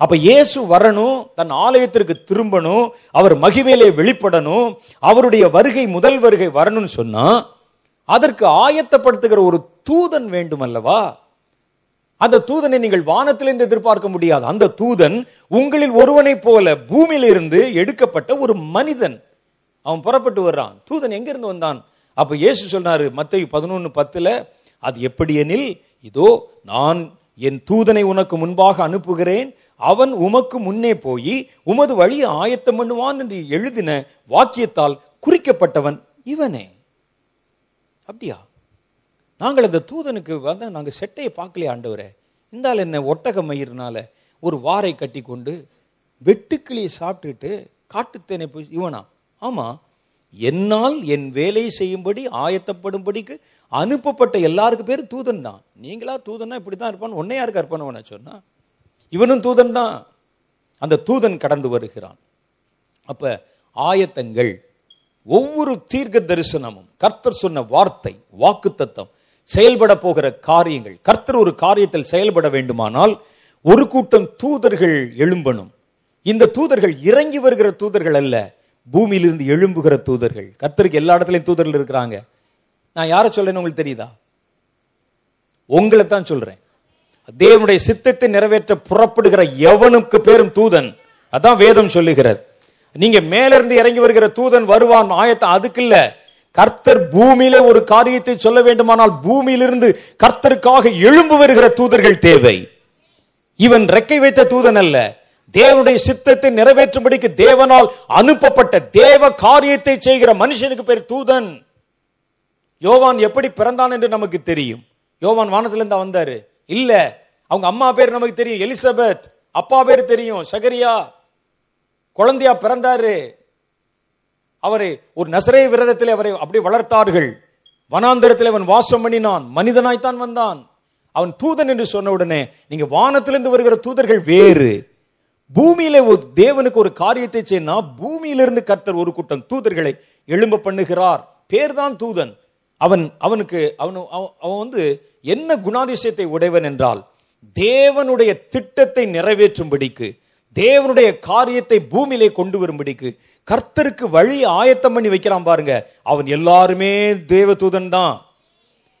அப்ப இயேசு வரணும் தன் ஆலயத்திற்கு திரும்பணும் அவர் மகிமையிலே வெளிப்படணும் அவருடைய வருகை முதல் வருகை வரணும்னு சொன்னா அதற்கு ஆயத்தப்படுத்துகிற ஒரு தூதன் வேண்டும் அல்லவா அந்த தூதனை நீங்கள் வானத்திலிருந்து எதிர்பார்க்க முடியாது. அந்த தூதன் உங்களில் ஒருவனைப் போல பூமியிலிருந்து எடுக்கப்பட்ட ஒரு மனிதன். அவன் புறப்பட்டு வர்றான். தூதன் எங்கிருந்து வந்தான்? அப்ப இயேசு சொன்னாரு மத்திய பதினொன்னு பத்துல அது எப்படி எனில் இதோ நான் என் தூதனை உனக்கு முன்பாக அனுப்புகிறேன். அவன் உமக்கு முன்னே போய் உமது வழியை ஆயத்தம் பண்ணுவான் என்று எழுதின வாக்கியத்தால் குறிக்கப்பட்டவன் இவனே. அப்படியா? நாங்கள் அந்த தூதனுக்கு வந்து நாங்கள் செட்டையை பார்க்கலையே ஆண்டவரே. இந்தால் என்ன ஒட்டக மயிர்னால ஒரு வாரை கட்டி கொண்டு வெட்டுக்கிளியை சாப்பிட்டுட்டு காட்டுத்தேனை போய் இவனா? ஆமா. என்னால் என் வேலையை செய்யும்படி ஆயத்தப்படும்படிக்கு அனுப்பப்பட்ட எல்லாருக்கு பேர் தூதன் தான். நீங்களா தூதன்னா இப்படி தான் இருப்பான் ஒன்னையா இருக்க அர்ப்பணம் சொன்னா? இவனும் தூதன் தான். அந்த தூதன் கடந்து வருகிறான். அப்ப ஆயத்தங்கள் ஒவ்வொரு தீர்க்க தரிசனமும் கர்த்தர் சொன்ன வார்த்தை வாக்குத்தத்தம் செயல்பட போகிற காரியங்கள் கர்த்தர் ஒரு காரியத்தில் செயல்பட வேண்டுமானால் ஒரு கூட்டம் தூதர்கள் எழும்பணும். இந்த தூதர்கள் இறங்கி வருகிற தூதர்கள் அல்ல பூமியிலிருந்து எழும்புகிற தூதர்கள். கர்த்தருக்கு எல்லா இடத்துலையும் தூதர்கள் இருக்கிறாங்க. நான் யாரை சொல்றேன்னு உங்களுக்கு தெரியுதா? உங்களை தான் சொல்றேன். தேவனுடைய சித்தத்தை நிறைவேற்ற புறப்படுகிற எவனுக்கு பேரும் தூதன்? அதான் வேதம் சொல்லுகிறது. நீங்க மேல இருந்து இறங்கி வருகிற தூதன் வருவான் ஆயத்தம் அதுக்கு இல்ல கர்த்தர் பூமியில ஒரு காரியத்தை சொல்ல வேண்டுமானால் பூமியிலிருந்து கர்த்தருக்காக எழும்பு வருகிற தூதர்கள் தேவை. இவன் ரெக்கை வைத்த தூதன் அல்ல. தேவனுடைய சித்தத்தை நிறைவேற்றும்படிக்கு தேவனால் அனுப்பப்பட்ட தேவ காரியத்தை செய்கிற மனுஷனுக்கு பேர் தூதன். யோவான் எப்படி பிறந்தான் என்று நமக்கு தெரியும். யோவான் வானத்திலிருந்து வந்தாரு. இல்ல அவங்க அம்மா பேர் நமக்கு தெரியும். எலிசபெத். அப்பா பேர் தெரியும். சகரியா குழந்தையா பிறந்தாரு. அவரை ஒரு நசரே விரதத்தில் அவரை அப்படி வளர்த்தார்கள். வனாந்தரத்தில் அவன் வாசம் பண்ணினான். மனிதனாய்த்தான் வந்தான். அவன் தூதன் என்று சொன்ன உடனே நீங்க வானத்திலிருந்து வருகிற தூதர்கள் வேறு. பூமியில ஒரு தேவனுக்கு ஒரு காரியத்தை செய்யனா பூமியிலிருந்து கர்த்தர் ஒரு கூட்டம் தூதர்களை எழும்ப பண்ணுகிறார். பேர்தான் தூதன். அவன் அவனுக்கு அவன் அவன் அவன் வந்து என்ன குணாதிசயத்தை உடையவன் என்றால் தேவனுடைய திட்டத்தை நிறைவேற்றும்படிக்கு தேவனுடைய காரியத்தை பூமியிலே கொண்டு வரும்படிக்கு கர்த்தருக்கு வழி ஆயத்தம் பண்ணி வைக்கிறான் பாருங்க. அவன் எல்லாருமே தேவதூதன் தான்.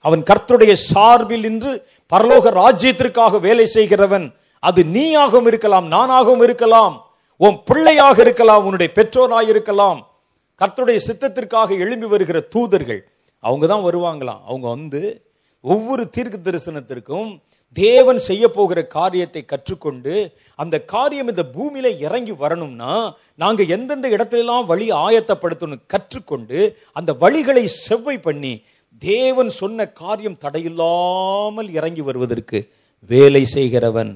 அவன் கர்த்தருடைய சார்பில் நின்று பரலோக ராஜ்யத்திற்காக வேலை செய்கிறவன். அது நீயாகவும் இருக்கலாம் நானாகவும் இருக்கலாம். உன் பிள்ளையாக இருக்கலாம் உன்னுடைய பெற்றோராக இருக்கலாம். கர்த்தருடைய சித்தத்திற்காக எழும்பி வருகிற தூதர்கள் அவங்க தான் வருவாங்களாம். அவங்க வந்து ஒவ்வொரு தீர்க்க தரிசனத்திற்கும் தேவன் செய்ய போகிற காரியத்தை கற்றுக்கொண்டு அந்த காரியம் இந்த பூமியில இறங்கி வரணும்னா நாங்க எந்தெந்த இடத்திலெல்லாம் வழி ஆயத்தப்படுத்தணும் கற்றுக்கொண்டு அந்த வழிகளை செவ்வை பண்ணி தேவன் சொன்ன காரியம் தடையில்லாமல் இறங்கி வருவதற்கு வேலை செய்கிறவன்.